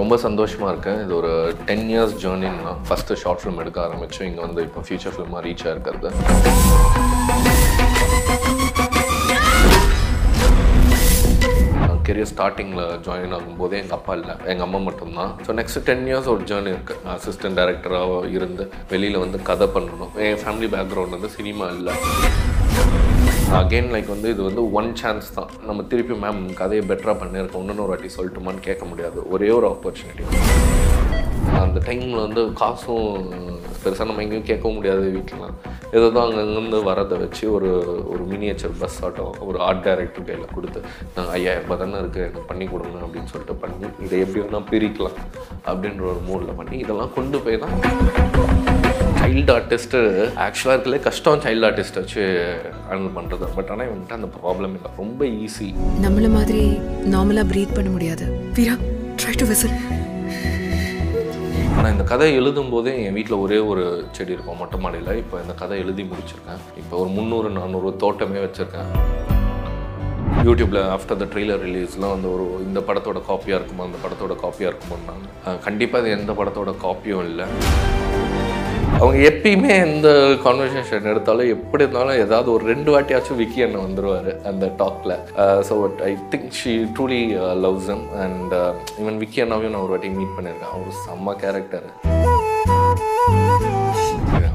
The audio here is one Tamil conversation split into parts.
ரொம்ப சந்தோஷமாக இருக்கேன் இது ஒரு டென் இயர்ஸ் ஜேர்னின்னா ஃபஸ்ட்டு ஷார்ட் ஃபிலிம் எடுக்க ஆரம்பிச்சு இங்கே வந்து இப்போ ஃபியூச்சர் ஃபிலிமாக ரீச் ஆகிருக்கிறது கெரியர் ஸ்டார்டிங்கில் ஜாயின் ஆகும்போதே எங்கள் அப்பா இல்லை. எங்கள் அம்மா மட்டும்தான். ஸோ நெக்ஸ்ட் டென் இயர்ஸ் ஒரு ஜேர்னி இருக்குது நான் அசிஸ்டன்ட் டைரக்டராக இருந்து வெளியில் வந்து கதை பண்ணணும். என் ஃபேமிலி பேக்ரவுண்ட் வந்து சினிமா இல்லை. அகெயின் லைக் வந்து இது வந்து ஒன் சான்ஸ் தான். நம்ம திருப்பி மேம் கதையை பெட்டராக பண்ணியிருக்கோம் இன்னொரு வாட்டி சொல்லட்டுமான்னு கேட்க முடியாது. ஒரே ஒரு ஆப்பர்ச்சுனிட்டி அந்த டைமில் வந்து காசும் பெருசாக நம்ம எங்கேயும் கேட்கவும் முடியாது வீட்டிலலாம் ஏதோ தான் அங்கங்கேருந்து வரதை வச்சு ஒரு ஒரு மினியேச்சர் பஸ் ஆட்டோ ஒரு ஆர்ட் டைரக்டர் கையில் கொடுத்து நாங்கள் ஐயாயிரம் ரூபாய் தானே இருக்குது எனக்கு பண்ணி கொடுங்க அப்படின்னு சொல்லிட்டு பண்ணி இதை எப்படி வேணால் பிரிக்கலாம் அப்படின்ற ஒரு மூடில் பண்ணி இதெல்லாம் கொண்டு போய் தான் சைல்டு ஆர்டிஸ்ட்டு ஆக்சுவலாக இருக்கலே கஷ்டம் சைல்டு ஆர்டிஸ்ட் வச்சு ஹேண்டில் பண்ணுறது பட் ஆனால் இவன்கிட்ட அந்த ப்ராப்ளம் இல்லை. ரொம்ப ஈஸி நம்மள மாதிரி நார்மலா ப்ரீத் பண்ண முடியாது. வீரா ட்ரை டு விசில் ஆனால் இந்த கதை எழுதும் போதே என் வீட்டில் ஒரே ஒரு செடி இருக்கும். மொட்டை மாடியில். இப்போ இந்த கதை எழுதி முடிச்சிருக்கேன். இப்போ ஒரு முந்நூறு நானூறு தோட்டமே வச்சுருக்கேன். யூடியூப்பில் ஆஃப்டர் த ட்ரெய்லர் ரிலீஸ்லாம் வந்து ஒரு இந்த படத்தோட காப்பியாக இருக்குமா அந்த படத்தோட காப்பியாக இருக்குமான்னாங்க கண்டிப்பாக இது எந்த படத்தோட காப்பியும் இல்லை. அவங்க எப்பயுமே எந்த கான்வர்சேஷன் எடுத்தாலும் எப்படி இருந்தாலும் ஏதாவது ஒரு ரெண்டு வாட்டியாச்சும் விக்கி அண்ணன் வந்துருவார் அந்த டாக்ல so I think she truly loves M and even Vicky அண்ணாவையும் நான் ஒரு வாட்டி மீட் பண்ணியிருக்கேன் அவர் செம்ம கேரக்டர்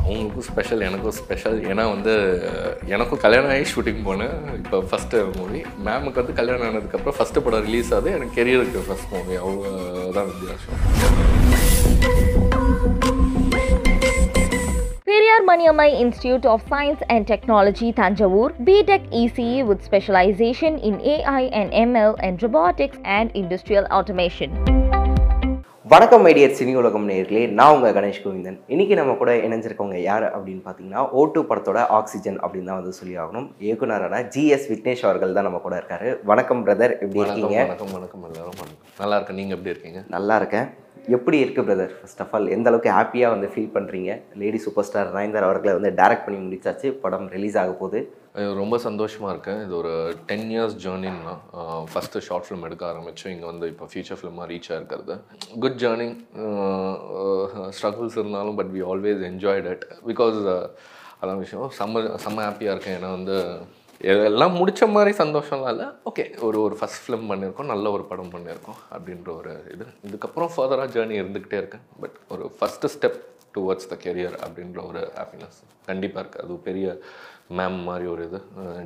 அவங்களுக்கும் ஸ்பெஷல் எனக்கும் ஸ்பெஷல் ஏன்னா வந்து uh, எனக்கும் கல்யாணம் ஆகி ஷூட்டிங் போனேன். இப்போ ஃபஸ்ட்டு மூவி மேமுக்கு வந்து கல்யாணம் ஆனதுக்கப்புறம் ஃபஸ்ட்டு படம் ரிலீஸ் ஆகுது. எனக்கு கெரியருக்கு ஃபஸ்ட் மூவி அவங்க தான் வித்தியாசம். Periyar Maniammai Institute of Science and Technology, Tanjavur, BTech ECE with specialization in AI and ML and robotics and industrial automation. வணக்கம் மைடியர் சினி உலகம் நேர்களே. நான் உங்கள் கணேஷ் கோவிந்தன். இன்னைக்கு நம்ம கூட இணைஞ்சிருக்கவங்க யார் அப்படின்னு பார்த்தீங்கன்னா ஓட்டு படத்தோட ஆக்சிஜன் அப்படின்னு தான் வந்து சொல்லி ஆகணும். இயக்குனரான ஜிஎஸ் விக்னேஷ் அவர்கள் தான் நம்ம கூட இருக்காரு. வணக்கம் பிரதர் எப்படி இருக்கீங்க? வணக்கம் வணக்கம் எல்லாரும் வணக்கம். நல்லா இருக்கேன். நீங்கள் எப்படி இருக்கீங்க? நல்லா இருக்கேன். எப்படி இருக்குது பிரதர் ஃபர்ஸ்ட் ஆஃப் ஆல் எந்த அளவுக்கு ஹாப்பியாக வந்து ஃபீல் பண்ணுறீங்க லேடி சூப்பர் ஸ்டார் நயன்தார் அவர்களை வந்து டைரக்ட் பண்ணி முடிச்சாச்சு படம் ரிலீஸ் ஆக போகுது. ரொம்ப சந்தோஷமாக இருக்கேன் இது ஒரு டென் இயர்ஸ் ஜேர்னின்னா ஃபஸ்ட்டு ஷார்ட் ஃபிலிம் எடுக்க ஆரம்பித்தோம் இங்கே வந்து இப்போ ஃபியூச்சர் ஃபிலிமாக ரீச் ஆகிருக்கிறது குட் ஜேர்னி ஸ்ட்ரகிள்ஸ் இருந்தாலும் but we always enjoyed it because அதான் விஷயம். செம்ம செம்ம ஹாப்பியாக இருக்கேன். ஏன்னா வந்து எல்லாம் முடித்த மாதிரி சந்தோஷம்லாம் இல்லை. ஓகே ஒரு ஒரு ஃபஸ்ட் ஃபிலிம் பண்ணியிருக்கோம் நல்ல ஒரு படம் பண்ணியிருக்கோம் அப்படின்ற ஒரு இது. இதுக்கப்புறம் ஃபர்தராக ஜேர்னி இருந்துக்கிட்டே இருக்கேன். பட் ஒரு first step towards the career அப்படின்ற ஒரு ஹாப்பினஸ் கண்டிப்பாக இருக்குது அது பெரிய மேம் மாதிரி ஒரு இது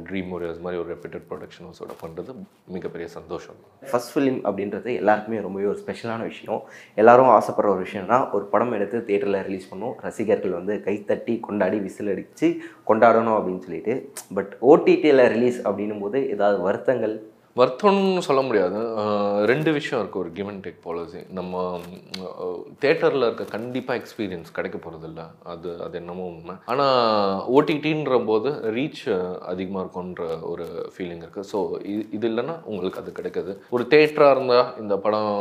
ட்ரீம் ஒரு மாதிரி ஒரு ரெப்யூட்டட் ப்ரொடக்ஷன் ஹவுஸோட பண்ணுறது மிகப்பெரிய சந்தோஷம். ஃபஸ்ட் ஃபிலிம் அப்படின்றது எல்லாருக்குமே ரொம்பவே ஒரு ஸ்பெஷலான விஷயம். எல்லாரும் ஆசைப்படுற ஒரு விஷயம்னா ஒரு படம் எடுத்து தேட்டரில் ரிலீஸ் பண்ணும் ரசிகர்கள் வந்து கைத்தட்டி கொண்டாடி விசில் அடித்து கொண்டாடணும் அப்படின்னு சொல்லிட்டு. பட் ஓடிடியில் ரிலீஸ் அப்படின்னும் போது ஏதாவது வருத்தங்கள் வருத்தம்னு சொல்ல முடியாது. ரெண்டு விஷயம் இருக்குது ஒரு கிவ் அண்ட் டேக் பாலிசி நம்ம தேட்டரில் இருக்க கண்டிப்பாக எக்ஸ்பீரியன்ஸ் கிடைக்க போகிறதில்ல அது அது என்னமோ உண்மை. ஆனால் ஓடிடின்ற போது ரீச் அதிகமாக இருக்கும்ன்ற ஒரு ஃபீலிங் இருக்குது ஸோ இது இது இல்லைன்னா உங்களுக்கு அது கிடைக்காது. ஒரு தேட்டராக இருந்தால் இந்த படம்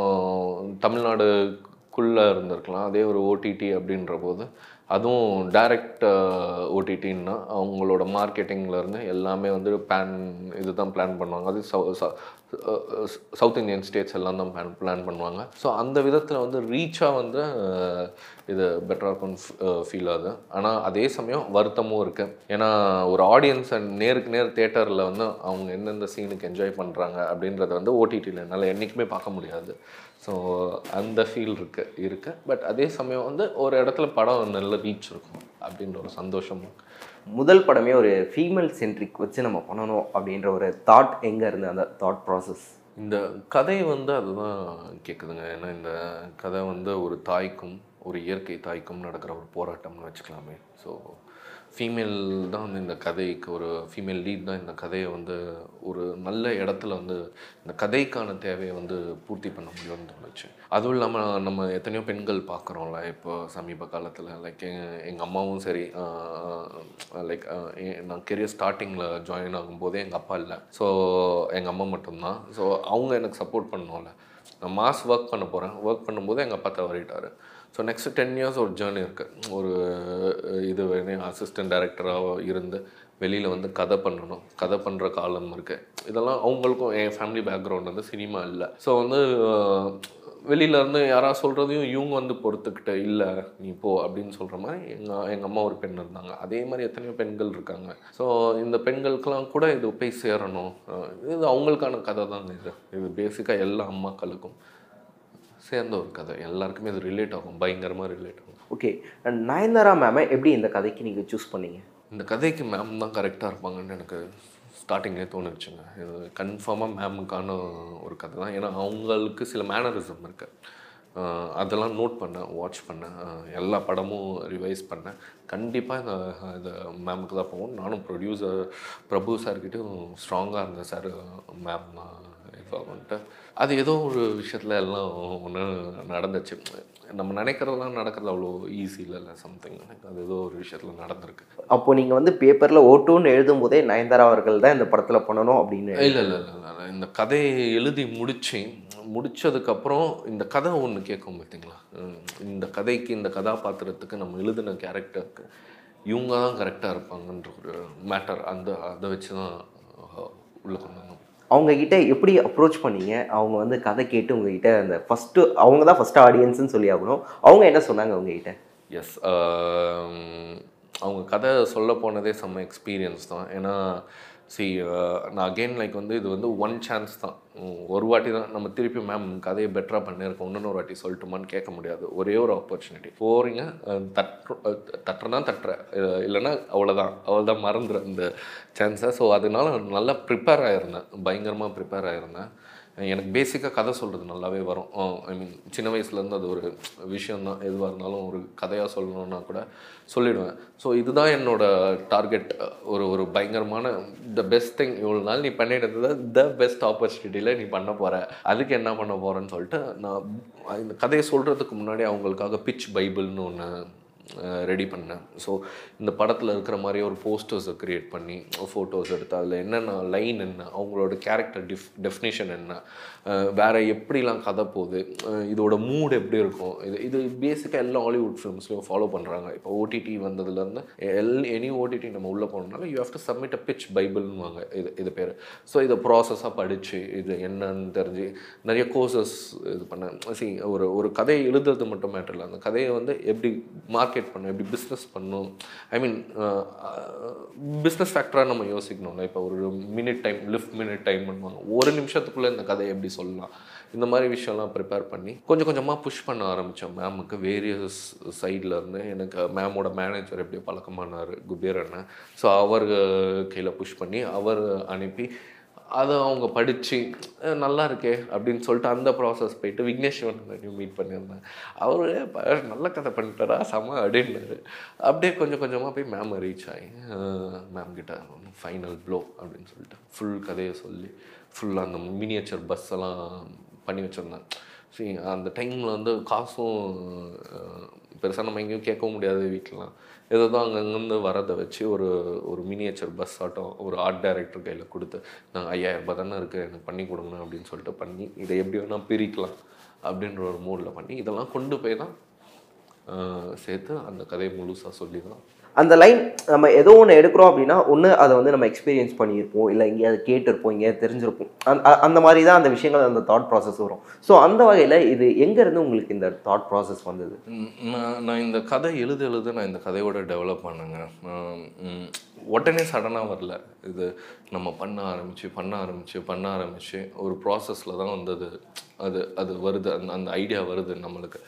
தமிழ்நாடு குள்ளே இருந்திருக்கலாம். அதே ஒரு ஓடிடி அப்படின்ற போது அதுவும் டைரக்ட் ஓடிடின்னா அவங்களோட மார்க்கெட்டிங்லேருந்து எல்லாமே வந்து பிளான் இது தான் பிளான் பண்ணுவாங்க. அது சவு- ச- சவுத் இந்தியன் ஸ்டேட்ஸ் எல்லாம் தான் பிளான் பிளான் பண்ணுவாங்க. ஸோ அந்த விதத்தில் வந்து ரீச்சாக வந்து இது பெட்டராக இருக்கும் ஃபீல் ஆகுது ஆனால் அதே. சமயம் வருத்தமும் இருக்குது ஏன்னா ஒரு ஆடியன்ஸை நேருக்கு நேர் தேட்டரில் வந்து அவங்க எந்தெந்த சீனுக்கு என்ஜாய் பண்ணுறாங்க அப்படின்றத வந்து ஓடிடியில் என்னால் என்றைக்குமே பார்க்க முடியாது. ஸோ அந்த ஃபீல் இருக்கு இருக்குது பட் அதே சமயம் வந்து ஒரு இடத்துல படம் நல்ல ரீச் இருக்கும் அப்படின்ற ஒரு சந்தோஷமும். முதல் படமே ஒரு ஃபீமேல் சென்ட்ரிக் வச்சு நம்ம பண்ணணும் அப்படின்ற ஒரு தாட் எங்கே இருந்து அந்த தாட் ப்ராசஸ் இந்த கதை வந்து அதுதான் கேட்குதுங்க ஏன்னா இந்த கதை வந்து ஒரு தாய்க்கும் ஒரு இயற்கை தாய்க்கும் நடக்கிற ஒரு போராட்டம்னு வச்சுக்கலாமே. ஸோ ஃபீமேல் தான் வந்து இந்த கதைக்கு ஒரு ஃபீமேல் லீட் தான் இந்த கதையை வந்து ஒரு நல்ல இடத்துல வந்து இந்த கதைக்கான தேவையை வந்து பூர்த்தி பண்ண முடியும்னு தோணுச்சு. அதுவும் இல்லாமல் நம்ம எத்தனையோ பெண்கள் பார்க்குறோம்ல இப்போ சமீப காலத்தில் லைக் எங்கள் அம்மாவும் சரி லைக் நான் கெரியர் ஸ்டார்டிங்கில் ஜாயின் ஆகும்போதே எங்கள் அப்பா இல்லை. ஸோ எங்கள் அம்மா மட்டும்தான். ஸோ அவங்க எனக்கு சப்போர்ட் பண்ணோம்ல நான் மாஸ் ஒர்க் பண்ண போகிறேன் ஒர்க் பண்ணும்போது எங்கள் அப்பா தவறிட்டார். ஸோ நெக்ஸ்ட் டென் இயர்ஸ் ஒரு ஜேர்னி இருக்குது ஒரு இது அசிஸ்டன்ட் டைரக்டராக இருந்து வெளியில் வந்து கதை பண்ணணும். கதை பண்ணுற காலம் இருக்குது இதெல்லாம் அவங்களுக்கும் என் ஃபேமிலி பேக்ரவுண்ட் வந்து சினிமா இல்லை. ஸோ வந்து வெளியிலேருந்து யாராவது சொல்கிறதையும் இவங்க வந்து பொறுத்துக்கிட்ட இல்லை நீ போ அப்படின்னு சொல்கிற மாதிரி எங்கள் எங்கள் அம்மா ஒரு பெண் இருந்தாங்க. அதே மாதிரி எத்தனையோ பெண்கள் இருக்காங்க. ஸோ இந்த பெண்களுக்கெல்லாம் கூட இது போய் சேரணும். இது அவங்களுக்கான கதை தான் இது. இது பேசிக்காக எல்லா அம்மாக்களுக்கும். சேர்ந்த ஒரு கதை. எல்லாருக்குமே இது ரிலேட் ஆகும் பயங்கரமாக ரிலேட் ஆகும். ஓகே நயன்தாரா மேமை எப்படி இந்த கதைக்கு நீங்கள் சூஸ் பண்ணீங்க? இந்த கதைக்கு மேம் தான் கரெக்டாக இருப்பாங்கன்னு எனக்கு ஸ்டார்டிங்லேயே தோணுச்சுங்க. இது கன்ஃபார்மாக மேமுக்கான ஒரு கதை தான். ஏன்னா அவங்களுக்கு சில மேனரிசம் இருக்கு. அஹ் அதெல்லாம் நோட் பண்ணேன் வாட்ச் பண்ணேன். எல்லா படமும் ரிவைஸ் பண்ணேன். கண்டிப்பாக இந்த மேமுக்கு தான் போவோம் நானும் ப்ரொடியூசர் பிரபு சார்கிட்டையும் ஸ்ட்ராங்காக இருந்தேன் சார் மேம் வந்துட்டு அது ஏதோ ஒரு விஷயத்தில் எல்லாம் ஒன்று நடந்துச்சு. நம்ம நினைக்கிறதெல்லாம் நடக்கிறது அவ்வளோ ஈஸி இல்லைல்ல சம்திங் அது ஏதோ ஒரு விஷயத்தில் நடந்திருக்கு. அப்போ நீங்கள் வந்து பேப்பரில் ஓட்டுன்னு எழுதும் போதே நயன்தாரா அவர்கள் தான் இந்த படத்தில் பண்ணணும் அப்படின்னு இல்லை இல்லை இல்லை இல்லை இந்த கதையை எழுதி முடித்தேன் முடிச்சதுக்கப்புறம் இந்த கதை ஒன்று கேட்கும் பார்த்தீங்களா? இந்த கதைக்கு இந்த கதாபாத்திரத்துக்கு நம்ம எழுதின கேரக்டருக்கு இவங்க தான் கரெக்டாக இருப்பாங்கன்ற ஒரு மேட்டர் அந்த அதை வச்சு தான் உள்ளே கொண்டு வந்தோம். அவங்க கிட்ட எப்படி அப்ரோச் பண்ணீங்க? அவங்க வந்து கதை கேட்டு உங்ககிட்ட அந்த ஃபஸ்ட்டு அவங்க தான் ஃபஸ்ட்டு ஆடியன்ஸ்னு சொல்லி ஆகணும். அவங்க என்ன சொன்னாங்க உங்ககிட்ட? எஸ் அவங்க கதை சொல்ல போனதே செம்ம எக்ஸ்பீரியன்ஸ் தான். ஏன்னா சி uh, நான் அகெயின் லைக் வந்து இது வந்து ஒன் சான்ஸ் தான். ஒரு வாட்டி தான் நம்ம திருப்பி மேம் கதையை பெட்டராக பண்ணியிருக்கோம். இன்னொரு வாட்டி சொல்லட்டுமான்னு கேட்க முடியாது. ஒரே ஒரு ஆப்பர்ச்சுனிட்டி போகிறீங்க தட்டு தட்டுறதான் தட்டுற. இல்லைன்னா அவ்வளோதான் அவ்வளோதான் மறந்துடும் இந்த சான்ஸை ஸோ அதனால நல்லா ப்ரிப்பேர் ஆகிருந்தேன் பயங்கரமாக ப்ரிப்பேர் ஆகிருந்தேன் எனக்கு பேசிக்காக கதை சொல்கிறது நல்லாவே வரும். ஐ மீன் சின்ன வயசுலேருந்து அது ஒரு விஷயம் தான் எதுவாக இருந்தாலும் ஒரு கதையாக சொல்லணுன்னா கூட சொல்லிடுவேன். ஸோ இதுதான் என்னோட டார்கெட் ஒரு ஒரு பயங்கரமான த பெஸ்ட் திங் இவ்வளோ நாள் நீ பண்ணிட்டு த பெஸ்ட் ஆப்பர்ச்சுனிட்டியில் நீ பண்ண போகிற அதுக்கு என்ன பண்ண போகிறேன்னு சொல்லிட்டு நான் இந்த கதையை சொல்கிறதுக்கு முன்னாடி அவங்களுக்காக பிச் பைபிள்னு ஒன்று ரெடி பண்ணேன். ஸோ இந்த படத்தில் இருக்கிற மாதிரி ஒரு போஸ்டர்ஸை க்ரியேட் பண்ணி ஃபோட்டோஸ் எடுத்து அதில் என்னென்ன லைன் என்ன அவங்களோட கேரக்டர் டிஃப் டெஃபினேஷன் என்ன வேறு எப்படிலாம் கதை போகுது இதோட மூட் எப்படி இருக்கும் இது இது பேசிக்காக எல்லா ஹாலிவுட் ஃபிலிம்ஸ்லையும் ஃபாலோ பண்ணுறாங்க இப்போ ஓடிடி வந்ததுலேருந்து எல் எனி ஓடிடி நம்ம உள்ளே போனோம்னால you have to submit a pitch பைபிள்னுவாங்க இது இது பேர். ஸோ இதை ப்ராசஸாக படித்து இது என்னன்னு தெரிஞ்சு நிறைய கோர்சஸ் இது பண்ணேன். சி ஒரு ஒரு கதையை எழுதுறது மட்டும் மேட்டர் இல்லை. அந்த கதையை வந்து எப்படி மார்க்கெட் பண்ணணும் எப்படி பிஸ்னஸ் பண்ணணும். ஐ மீன் பிஸ்னஸ் ஃபேக்டராக நம்ம யோசிக்கணும்ல. இப்போ ஒரு minute time lift minute time பண்ணுவாங்க. ஒரு நிமிஷத்துக்குள்ளே இந்த கதையை எப்படி சொல்லலாம்? இந்த மாதிரி விஷயம்லாம் ப்ரிப்பேர் பண்ணி கொஞ்சம் கொஞ்சமாக புஷ் பண்ண ஆரம்பித்தோம் மேமுக்கு வேரியஸ் சைடில் இருந்து எனக்கு மேமோட மேனேஜர் எப்படி பழக்கமானார் குபேர் அண்ணன். ஸோ அவர் கையில் புஷ் பண்ணி அவர் அனுப்பி அதை அவங்க படித்து நல்லா இருக்கே அப்படின்னு சொல்லிட்டு அந்த ப்ராசஸ் போயிட்டு விக்னேஷ் நியூ மீட் பண்ணியிருந்தேன். அவர் நல்ல கதை பண்ணிட்டாரா செம அப்படின்னாரு. அப்படியே கொஞ்சம் கொஞ்சமாக போய் மேம் ரீச் ஆகி மேம் கிட்ட ஃபைனல் ப்ளோ அப்படின்னு சொல்லிட்டு ஃபுல் கதையை சொல்லி ஃபுல்லாக அந்த மினியேச்சர் பஸ் எல்லாம் பண்ணி வச்சுருந்தேன். சரி அந்த டைமில் வந்து காசும் பெருசாக நம்ம எங்கேயும் கேட்கவும் முடியாது வீட்டிலலாம் இதை தான் அங்கங்கேருந்து வரதை வச்சு ஒரு ஒரு மினியேச்சர் பஸ் ஆட்டம் ஒரு ஆர்ட் டைரக்டர் கையில் கொடுத்து நாங்கள் ஐயாயிரம் ரூபாய் தானே இருக்குது எனக்கு பண்ணி கொடுங்க அப்படின்னு சொல்லிட்டு பண்ணி இதை எப்படி வேணால் பிரிக்கலாம் அப்படின்ற ஒரு மூடில் பண்ணி இதெல்லாம் கொண்டு போய் தான் சேர்த்து அந்த கதையை முழுசாக சொல்லி தான் அந்த லைன் நம்ம ஏதோ ஒன்று எடுக்கிறோம் அப்படின்னா ஒன்று அதை வந்து நம்ம எக்ஸ்பீரியன்ஸ் பண்ணியிருப்போம் இல்லை எங்கேயாவது கேட்டிருப்போம் எங்கேயாவது தெரிஞ்சிருப்போம். அந்த அந்த மாதிரி தான் அந்த விஷயங்கள் அந்த தாட் ப்ராசஸ் வரும். ஸோ அந்த வகையில் இது எங்கேருந்து உங்களுக்கு இந்த தாட் ப்ராசஸ் வந்தது? நான் நான் இந்த கதை எழுத எழுத நான் இந்த கதையோட டெவலப் பண்ணுங்க. உடனே சடனாக வரல. இது நம்ம பண்ண ஆரம்பித்து பண்ண ஆரம்பித்து பண்ண ஆரம்பித்து ஒரு ப்ராசஸில் தான் வந்து அது அது அது வருது அந்த அந்த ஐடியா வருது நம்மளுக்கு.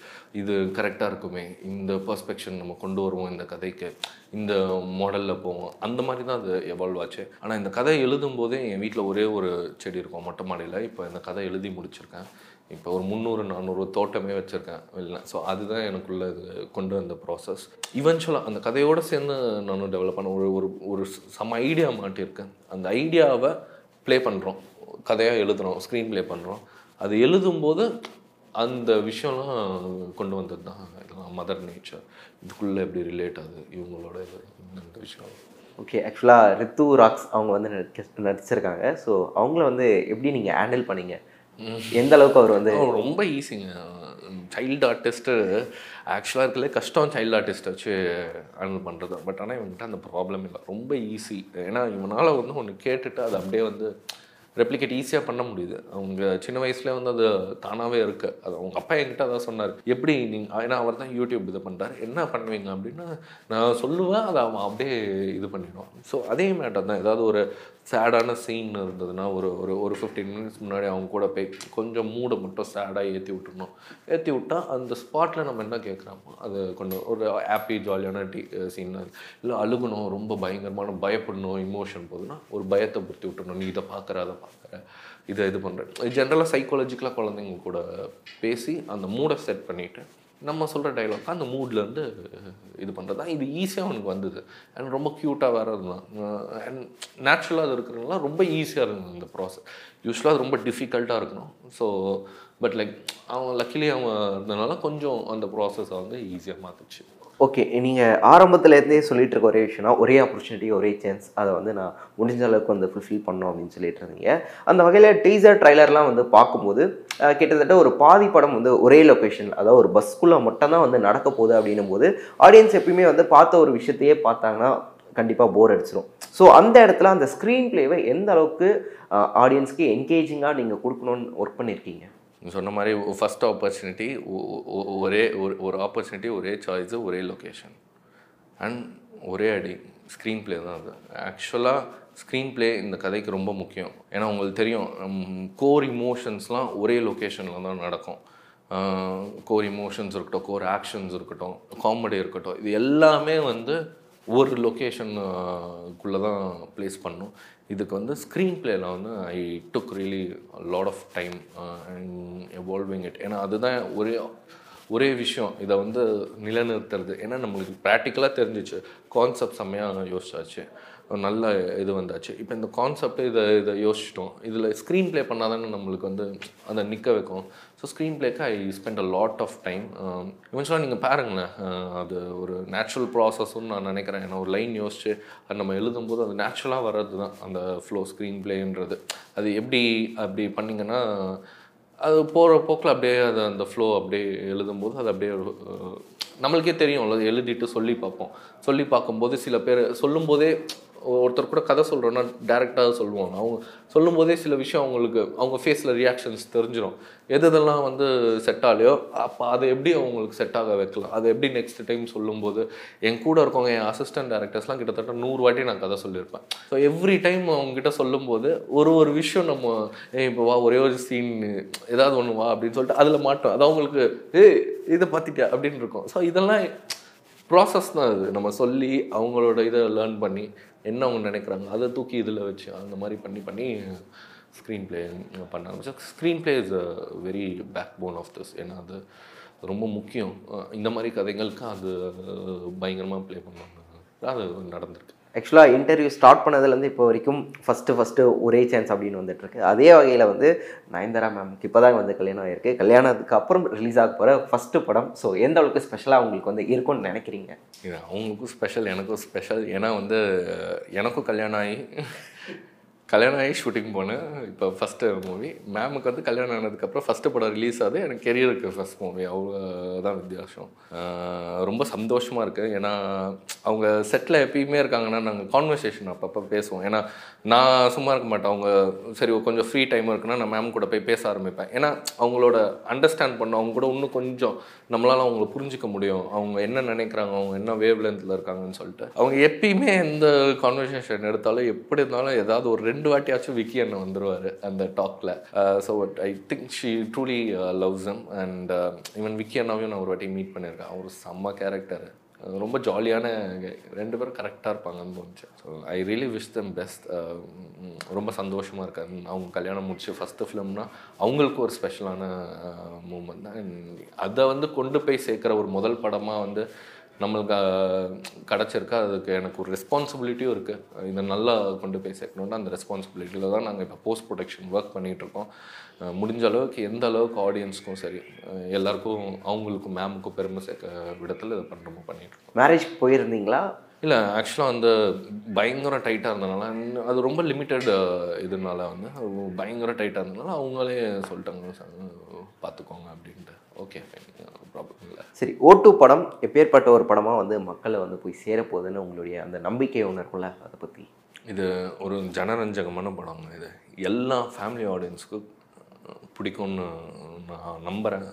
இது கரெக்டாக இருக்குமே. இந்த பர்ஸ்பெக்ஷன் நம்ம கொண்டு வருவோம் இந்த கதைக்கு. இந்த மாடலில் போவோம். அந்த மாதிரி தான் அது எவால்வ் ஆச்சு. ஆனால் இந்த கதை எழுதும் போதே என் வீட்டில் ஒரே ஒரு செடி இருக்கும் மொட்டை மாடியில். இப்போ இந்த கதை எழுதி முடிச்சிருக்கேன். இப்போ ஒரு முந்நூறு நானூறு தோட்டமே வச்சுருக்கேன். வெளில ஸோ அதுதான் எனக்குள்ள இது கொண்டு வந்த ப்ராசஸ் இவென்ச்சுவலாக அந்த கதையோடு சேர்ந்து நானும் டெவலப் பண்ண ஒரு ஒரு ஒரு சம ஐடியா மாட்டியிருக்கேன் அந்த ஐடியாவை ப்ளே பண்ணுறோம் கதையாக எழுதுகிறோம் ஸ்க்ரீன் ப்ளே பண்ணுறோம் அது எழுதும்போது அந்த விஷயம்லாம் கொண்டு வந்தது தான் இதெல்லாம் மதர் நேச்சர் இதுக்குள்ளே எப்படி ரிலேட் ஆகுது? இவங்களோட இது இந்த விஷயம். ஓகே ஆக்சுவலாக ரித்து ராக்ஸ் அவங்க வந்து நடிச்சிருக்காங்க. ஸோ அவங்கள வந்து எப்படி நீங்கள் ஹேண்டில் பண்ணீங்க? எந்த அளவுக்கு அவர் வந்து ரொம்ப ஈஸிங்க சைல்டு ஆர்டிஸ்ட்டு ஆக்சுவலாக இருக்கல கஷ்டம் சைல்டு ஆர்டிஸ்ட்டை வச்சு ஹேண்டில் பண்ணுறது பட் ஆனால் இவன்கிட்ட அந்த ப்ராப்ளம் இல்லை. ரொம்ப ஈஸி ஏன்னா இவனால் வந்து ஒன்று கேட்டுட்டு அதை அப்படியே வந்து ரெப்ளிகேட் ஈஸியாக பண்ண முடியுது. அவங்க சின்ன வயசுலேயே வந்து அது தானாகவே இருக்குது அது அவங்க அப்பா என்கிட்ட அதான் சொன்னார். எப்படி நீங்கள் ஏன்னா அவர் தான் யூடியூப் இது பண்ணுறாரு என்ன பண்ணுவீங்க? அப்படின்னா நான் சொல்லுவேன் அதை அவன் அப்படியே இது பண்ணிடுவான். ஸோ அதே மேட்டர் தான். ஏதாவது ஒரு சேடான சீன் இருந்ததுன்னா ஒரு ஒரு ஒரு ஃபிஃப்டீன் மினிட்ஸ் முன்னாடி அவங்க கூட போய் கொஞ்சம் மூடை மட்டும் சேடாக ஏற்றி விட்டுறணும். ஏற்றி விட்டால் அந்த ஸ்பாட்டில் நம்ம என்ன கேட்குறோமோ அது கொஞ்சம் ஒரு ஹாப்பி ஜாலியான டி சீன் இல்லை அழுகணும் ரொம்ப பயங்கரமான பயப்படணும் இமோஷன் போகுதுன்னா ஒரு பயத்தை பொருத்தி விட்டுறணும். நீ இதை பார்க்குற அதை பார்க்குற இதை இது பண்ணுற ஜென்ரலாக சைக்காலஜிக்கலாக குழந்தைங்க கூட பேசி அந்த மூடை செட் பண்ணிவிட்டு நம்ம சொல்கிற டைலாக் அந்த மூட்லேருந்து இது பண்ணுறது தான் இது ஈஸியாக அவனுக்கு வந்தது. அண்ட் ரொம்ப க்யூட்டாக வேறு இருந்தான். அண்ட் நேச்சுரலாக அது இருக்கிறதுனால ரொம்ப ஈஸியாக இருந்தது இந்த ப்ராசஸ் யூஸ்வலாக அது ரொம்ப டிஃபிகல்ட்டாக இருக்கணும். ஸோ பட் லைக் அவன் லக்கிலி அவன் இருந்தனால கொஞ்சம் அந்த ப்ராசஸை வந்து ஈஸியாக மாற்றுச்சு ஓகே நீங்கள் ஆரம்பத்துலேருந்தே சொல்லிட்டு இருக்க ஒரே விஷயம்னா ஒரே ஆப்பர்ச்சுனிட்டி ஒரே சான்ஸ் அதை வந்து நான் முடிஞ்ச அளவுக்கு வந்து ஃபுல்ஃபில் பண்ணோம் அப்படின்னு சொல்லிட்டு இருந்தீங்க அந்த வகையில் டீசர் ட்ரைலர்லாம் வந்து பார்க்கும்போது கிட்டத்தட்ட ஒரு பாதி படம் வந்து ஒரே லொக்கேஷன் அதாவது ஒரு பஸ்க்குள்ளே மட்டும்தான் வந்து நடக்க போகுது அப்படின்னும் போது ஆடியன்ஸ் எப்பயுமே வந்து பார்த்த ஒரு விஷயத்தையே பார்த்தாங்கன்னா கண்டிப்பாக போர் அடிச்சிடும் ஸோ அந்த இடத்துல அந்த ஸ்க்ரீன் பிளேவை எந்த அளவுக்கு ஆடியன்ஸ்க்கு என்கேஜிங்காக நீங்கள் கொடுக்கணும்னு ஒர்க் பண்ணியிருக்கீங்க சொன்ன மாதிரி ஃபஸ்ட் ஆப்பர்ச்சுனிட்டி ஒரே ஒரு ஒரு ஆப்பர்ச்சுனிட்டி ஒரே சாய்ஸு ஒரே லொக்கேஷன் அண்ட் ஒரே அடி ஸ்க்ரீன் ப்ளே தான் அது. ஆக்சுவலாக ஸ்க்ரீன் ப்ளே இந்த கதைக்கு ரொம்ப முக்கியம். ஏன்னா உங்களுக்கு தெரியும் கோர் இமோஷன்ஸ்லாம் ஒரே லொக்கேஷனில் தான் நடக்கும். கோர் இமோஷன்ஸ் இருக்கட்டும் கோர் ஆக்ஷன்ஸ் இருக்கட்டும் காமெடி இருக்கட்டும் இது எல்லாமே வந்து ஒரு லொக்கேஷனுக்குள்ளே தான் ப்ளேஸ் பண்ணும். இதுக்கு வந்து ஸ்க்ரீன் பிளேல வந்து I took really lot of time and evolving it ஏன்னா அதுதான் ஒரே ஒரே விஷயம் இதை வந்து நிலைநிறுத்துறது. ஏன்னா நம்மளுக்கு ப்ராக்டிக்கலாக தெரிஞ்சிச்சு. கான்செப்ட் செம்மையாக யோசிச்சாச்சு. நல்ல இது வந்தாச்சு. இப்போ இந்த கான்செப்ட் இதை இதை யோசிச்சிட்டோம். இதில் ஸ்க்ரீன் ப்ளே பண்ணாதானே நம்மளுக்கு வந்து அதை நிற்க வைக்கும். So screen ப்ளேக்கு I spend a lot of time இவன்ச்சுவலாக நீங்கள் பாருங்களேன் uh, அது ஒரு நேச்சுரல் ப்ராசஸ்ன்னு நான் நினைக்கிறேன். ஏன்னா ஒரு லைன் யோசிச்சு அது நம்ம எழுதும்போது அது நேச்சுரலாக வர்றது தான் அந்த ஃப்ளோ ஸ்க்ரீன் ப்ளேன்றது அது எப்படி அப்படி பண்ணிங்கன்னா அது போகிற போக்கில் அப்படியே அது அந்த ஃப்ளோ அப்படியே எழுதும்போது அது அப்படியே நம்மளுக்கே தெரியும் எழுதிட்டு சொல்லி பார்ப்போம். சொல்லி பார்க்கும்போது சில பேர் சொல்லும்போதே ஒருத்தர் கூட கதை சொல்கிறோன்னா டேரெக்டாக சொல்லுவாங்க. அவங்க சொல்லும்போதே சில விஷயம் அவங்களுக்கு அவங்க ஃபேஸில் ரியாக்ஷன்ஸ் தெரிஞ்சிடும் எது இதெல்லாம் வந்து செட் ஆகலையோ அப்போ அதை எப்படி அவங்களுக்கு செட் ஆக வைக்கலாம்? அதை எப்படி நெக்ஸ்ட் டைம் சொல்லும்போது என் கூட இருக்கவங்க என் அசிஸ்டன்ட் டேரக்டர்ஸ்லாம் கிட்டத்தட்ட நூறு வாட்டி நான் கதை சொல்லியிருப்பேன். ஸோ எவ்ரி டைம் அவங்ககிட்ட சொல்லும்போது ஒரு ஒரு விஷயம் நம்ம ஏய் இப்போ வா ஒரே ஒரு சீன் ஏதாவது ஒன்று வா அப்படின்னு சொல்லிட்டு அதில் மாட்டோம் அது அவங்களுக்கு ஏய் இதை பார்த்துட்டியா? அப்படின்னு இருக்கும். ஸோ இதெல்லாம் ப்ராசஸ் தான் அது. நம்ம சொல்லி அவங்களோட இதை லேர்ன் பண்ணி என்ன அவங்க நினைக்கிறாங்க அதை தூக்கி இதில் வச்சு அந்த மாதிரி பண்ணி பண்ணி ஸ்க்ரீன் ப்ளே பண்ண ஆரம்பிச்சோம். Screen play is a very backbone of this ஏன்னா அது ரொம்ப முக்கியம். இந்த மாதிரி கதைகளுக்கு அது பயங்கரமாக ப்ளே பண்ணுவாங்க. அது நடந்திருக்கு. ஆக்சுவலாக இன்டர்வியூ ஸ்டார்ட் பண்ணதுலேருந்து இப்போ வரைக்கும் ஃபஸ்ட்டு ஃபஸ்ட்டு ஒரே சான்ஸ் அப்படின்னு வந்துட்டு இருக்கு அதே வகையில் வந்து நயன்தாரா மேம்க்கு இப்போ தான் வந்து கல்யாணம் ஆகிருக்கு கல்யாணத்துக்கு அப்புறம் ரிலீஸ் ஆக போகிற ஃபஸ்ட்டு படம். ஸோ எந்த அளவுக்கு ஸ்பெஷலாக உங்களுக்கு வந்து இருக்கும்னு நினைக்கிறீங்க? இது அவங்களுக்கும் ஸ்பெஷல் எனக்கும் ஸ்பெஷல் ஏன்னா வந்து எனக்கும் கல்யாணம் ஆகி கல்யாணம் ஆகி ஷூட்டிங் போனேன். இப்போ ஃபஸ்ட்டு மூவி மேமுக்கு வந்து கல்யாணம் ஆனதுக்கப்புறம் ஃபஸ்ட்டு படம் ரிலீஸ் ஆகுது. எனக்கு கெரியருக்கு ஃபஸ்ட் மூவி அவ்வளோ தான் வித்தியாசம். ரொம்ப சந்தோஷமாக இருக்குது ஏன்னா அவங்க செட்டில் எப்பயுமே இருக்காங்கன்னா நாங்கள் கான்வர்சேஷன் அப்பப்போ பேசுவோம். ஏன்னா நான் சும்மா இருக்க மாட்டேன். அவங்க சரி கொஞ்சம் ஃப்ரீ டைம் இருக்குன்னா நான் மேம் கூட போய் பேச ஆரம்பிப்பேன். ஏன்னா அவங்களோட அண்டர்ஸ்டாண்ட் பண்ண அவங்க கூட இன்னும் கொஞ்சம் நம்மளால் அவங்கள புரிஞ்சிக்க முடியும். அவங்க என்ன நினைக்கிறாங்க அவங்க என்ன வேவ் லென்த்தில் இருக்காங்கன்னு சொல்லிட்டு. அவங்க எப்பயுமே எந்த கான்வர்சேஷன் எடுத்தாலும் எப்படி இருந்தாலும் ஏதாவது ஒரு ரெண்டு ரெண்டு வாட்டியாச்சும் விக்கி அண்ணன் வந்துடுவார் அந்த டாக்ல. So I think she truly loves M and even Vicky அண்ணாவையும் நான் ஒரு வாட்டி மீட் பண்ணியிருக்கேன். அவர் செம்ம கேரக்டர் ரொம்ப ஜாலியான ரெண்டு பேரும் கரெக்டாக இருப்பாங்கன்னு தோணுச்சு. So I really wish them best ரொம்ப சந்தோஷமாக இருக்காது அவங்க கல்யாணம் முடிச்சு ஃபஸ்ட்டு ஃபிலிம்னா அவங்களுக்கு ஒரு ஸ்பெஷலான மூமெண்ட் uh, தான். அதை வந்து கொண்டு போய் சேர்க்குற ஒரு முதல் படமாக வந்து நம்மளுக்கு கிடச்சிருக்கு. அதுக்கு எனக்கு ஒரு ரெஸ்பான்சிபிலிட்டியும் இருக்குது இதை நல்லா கொண்டு போய் சேர்க்கணுன்னா அந்த ரெஸ்பான்சிபிலிட்டியில் தான் நாங்கள் இப்போ போஸ்ட் ப்ரொடக்ஷன் ஒர்க் பண்ணிகிட்ருக்கோம் முடிஞ்ச அளவுக்கு எந்த அளவுக்கு ஆடியன்ஸ்க்கும் சரி எல்லாருக்கும் அவங்களுக்கும் மேமுக்கும் பெருமை சேர்க்க விடத்தில் இதை பண்ணுறோமோ பண்ணிகிட்ருக்கோம் மேரேஜ்க்கு போயிருந்தீங்களா? இல்லை ஆக்சுவலாக அந்த பயங்கர டைட்டாக இருந்தனால அது ரொம்ப லிமிட்டட் இதனால வந்து பயங்கர டைட்டாக இருந்தனால அவங்களே சொல்லிட்டாங்க "சார், பார்த்துக்கோங்க அப்படின்ட்டு. ஓகே ப்ராப்ளம் இல்லை சரி ஓட்டு படம் எப்பேற்பட்ட ஒரு படமாக வந்து மக்களை வந்து போய் சேரப்போகுதுன்னு உங்களுடைய அந்த நம்பிக்கை ஒன்று இருக்கும்ல அதை பற்றி இது ஒரு ஜனரஞ்சகமான படங்க இது. எல்லா ஃபேமிலி ஆடியன்ஸுக்கும் பிடிக்கும்னு நான் நம்புகிறேன்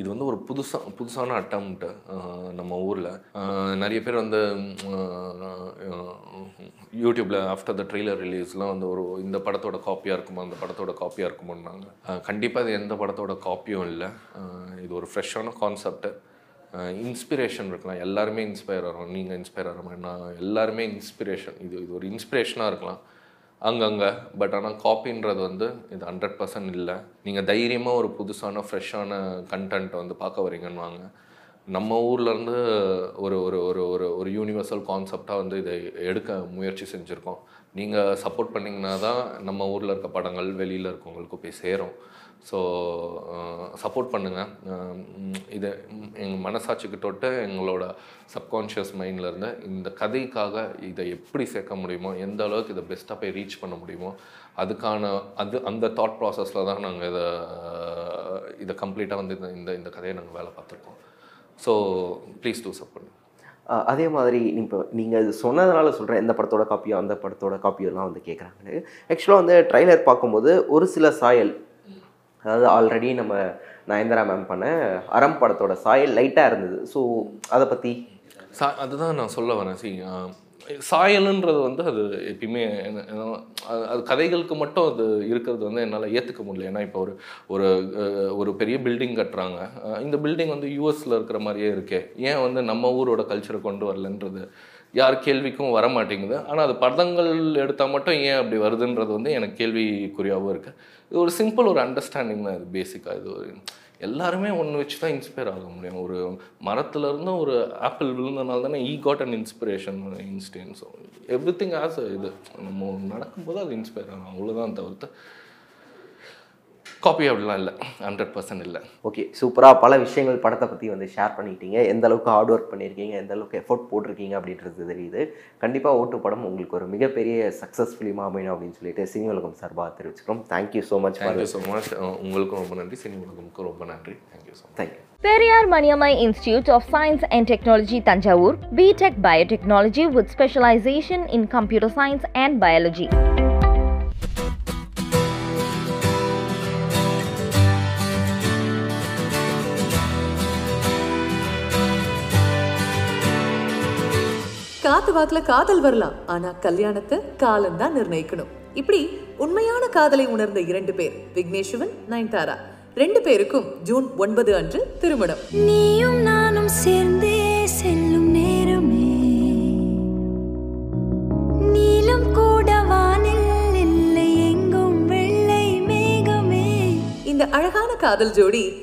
இது வந்து ஒரு புதுசாக புதுசான அட்டம்ப்ட் நம்ம ஊரில். நிறைய பேர் வந்து யூடியூப்பில் ஆஃப்டர் த ட்ரெய்லர் ரிலீஸ்லாம் வந்து ஒரு இந்த படத்தோட காப்பியாக இருக்குமா அந்த படத்தோட காப்பியாக இருக்குமோன்னாங்க. கண்டிப்பாக இது எந்த படத்தோட காப்பியும் இல்லை. இது ஒரு ஃப்ரெஷ்ஷான கான்செப்ட் இன்ஸ்பிரேஷன் இருக்கலாம். எல்லாருமே இன்ஸ்பயர் ஆகிறோம் நீங்கள் இன்ஸ்பயர் ஆகிற நான் எல்லாருமே இன்ஸ்பிரேஷன் இது இது ஒரு இன்ஸ்பிரேஷனாக இருக்கலாம். அங்கங்கே. பட் ஆனால் காப்பின்றது வந்து இது ஹண்ட்ரட் பர்சன்ட் இல்லை. நீங்கள் தைரியமாக ஒரு புதுசான ஃப்ரெஷ்ஷான கண்டென்ட் வந்து பார்க்க வரீங்கன்னு வாங்க நம்ம ஊர்லேருந்து ஒரு ஒரு ஒரு ஒரு ஒரு யூனிவர்சல் கான்செப்டாக வந்து இதை எடுக்க முயற்சி செஞ்சுருக்கோம். நீங்கள் சப்போர்ட் பண்ணிங்கன்னா தான் நம்ம ஊரில் இருக்க படங்கள் வெளியில் இருக்கவங்களுக்கு போய் சேரும். ஸோ சப்போர்ட் uh, பண்ணுங்கள் um, இதை எங்கள் மனசாட்சிக்கு தொட்டு எங்களோட சப்கான்ஷியஸ் மைண்ட்லேருந்து இந்த கதைக்காக இதை எப்படி சேர்க்க முடியுமோ எந்த அளவுக்கு இதை பெஸ்ட்டாக போய் ரீச் பண்ண முடியுமோ அதுக்கான அது அந்த தாட் ப்ராசஸில் தான் நாங்கள் இதை இதை கம்ப்ளீட்டாக வந்து இந்த- இந்த இந்த கதையை நாங்கள் வேலை பார்த்துருக்கோம். ஸோ ப்ளீஸ் டூ சப்போர்ட் அதே மாதிரி இப்போ நீங்கள் இது சொன்னதுனால சொல்கிறேன் எந்த படத்தோட காப்பியோ அந்த படத்தோட காப்பியோலாம் வந்து கேட்குறாங்கன்னு ஆக்சுவலாக வந்து ட்ரைலர் பார்க்கும்போது ஒரு சில சாயல் அதாவது ஆல்ரெடி நம்ம நயன்தாரா மேம் பண்ண அறம் படத்தோட சாயல் லைட்டாக இருந்தது. ஸோ அதை பற்றி சா அதுதான் நான் சொல்ல வரேன். சி சாயலுன்றது வந்து அது எப்பயுமே அது- கதைகளுக்கு மட்டும் அது இருக்கிறது வந்து என்னால் ஏற்றுக்க முடியல. ஏன்னா இப்போ ஒரு ஒரு ஒரு பெரிய பில்டிங் கட்டுறாங்க. இந்த பில்டிங் வந்து யூஎஸில் இருக்கிற மாதிரியே இருக்கே. ஏன் வந்து நம்ம ஊரோட கல்ச்சரை கொண்டு வரலன்றது யார் கேள்விக்கும் வர மாட்டேங்குது ஆனால் அது படங்கள் எடுத்தால் மட்டும் ஏன் அப்படி வருதுன்றது வந்து எனக்கு கேள்விக்குறியாகவும் இருக்குது இது ஒரு சிம்பிள் ஒரு அண்டர்ஸ்டாண்டிங் தான் இது பேசிக்காக இது ஒரு எல்லாருமே ஒன்று வச்சு தான் இன்ஸ்பயர் ஆக முடியும். ஒரு மரத்துலேருந்து ஒரு ஆப்பிள் விழுந்தனால தானே he got and inspiration instant so everything as இது. நம்ம நடக்கும்போது அது இன்ஸ்பயர் ஆகும். அவ்வளோதான் தவிர்த்து காப்பி அப்படிலாம் இல்லை. ஹண்ட்ரட் பர்சன்ட் இல்லை. ஓகே சூப்பராக பல விஷயங்கள் படத்தை பற்றி வந்து ஷேர் பண்ணிக்கிட்டீங்க எந்த அளவுக்கு ஹார்ட் ஒர்க் பண்ணியிருக்கீங்க எந்த அளவுக்கு எஃபோர்ட் போட்டிருக்கீங்க அப்படின்றது தெரியுது. கண்டிப்பாக ஓட்டு படம் உங்களுக்கு ஒரு மிகப்பெரிய சக்ஸஸ் ஃபிலிமாக அமையணும் அப்படின்னு சொல்லிட்டு சினி உலகம் சார்பாக தெரிவிச்சுக்கிறோம். Thank you so much thank you so much உங்களுக்கும் ரொம்ப நன்றி. சினி உலகமுக்கும் ரொம்ப நன்றி. Thank you so much thank you Periyar Maniamai Institute of Science and Technology Tanjavur, BTech Biotechnology with specialization in computer science and biology. காத்து வாக்குல காதல் வரலாம். ஆனா கல்யாணத்தை காலம் தான் நிர்ணயிக்கணும். இப்படி உண்மையான காதலை உணர்ந்த இரண்டு பேர் விக்னேஷ்வன் நயன்தாரா. ரெண்டு பேருக்கும் ஜூன் ஒன்பது அன்று திருமணம். நீயும் நானும் சேர்ந்தே செல்லும் நேரமே. நீலம் கூட வானில் இல்லை எங்கும் வெள்ளை மேகமே. இந்த அழகான காதல் ஜோடி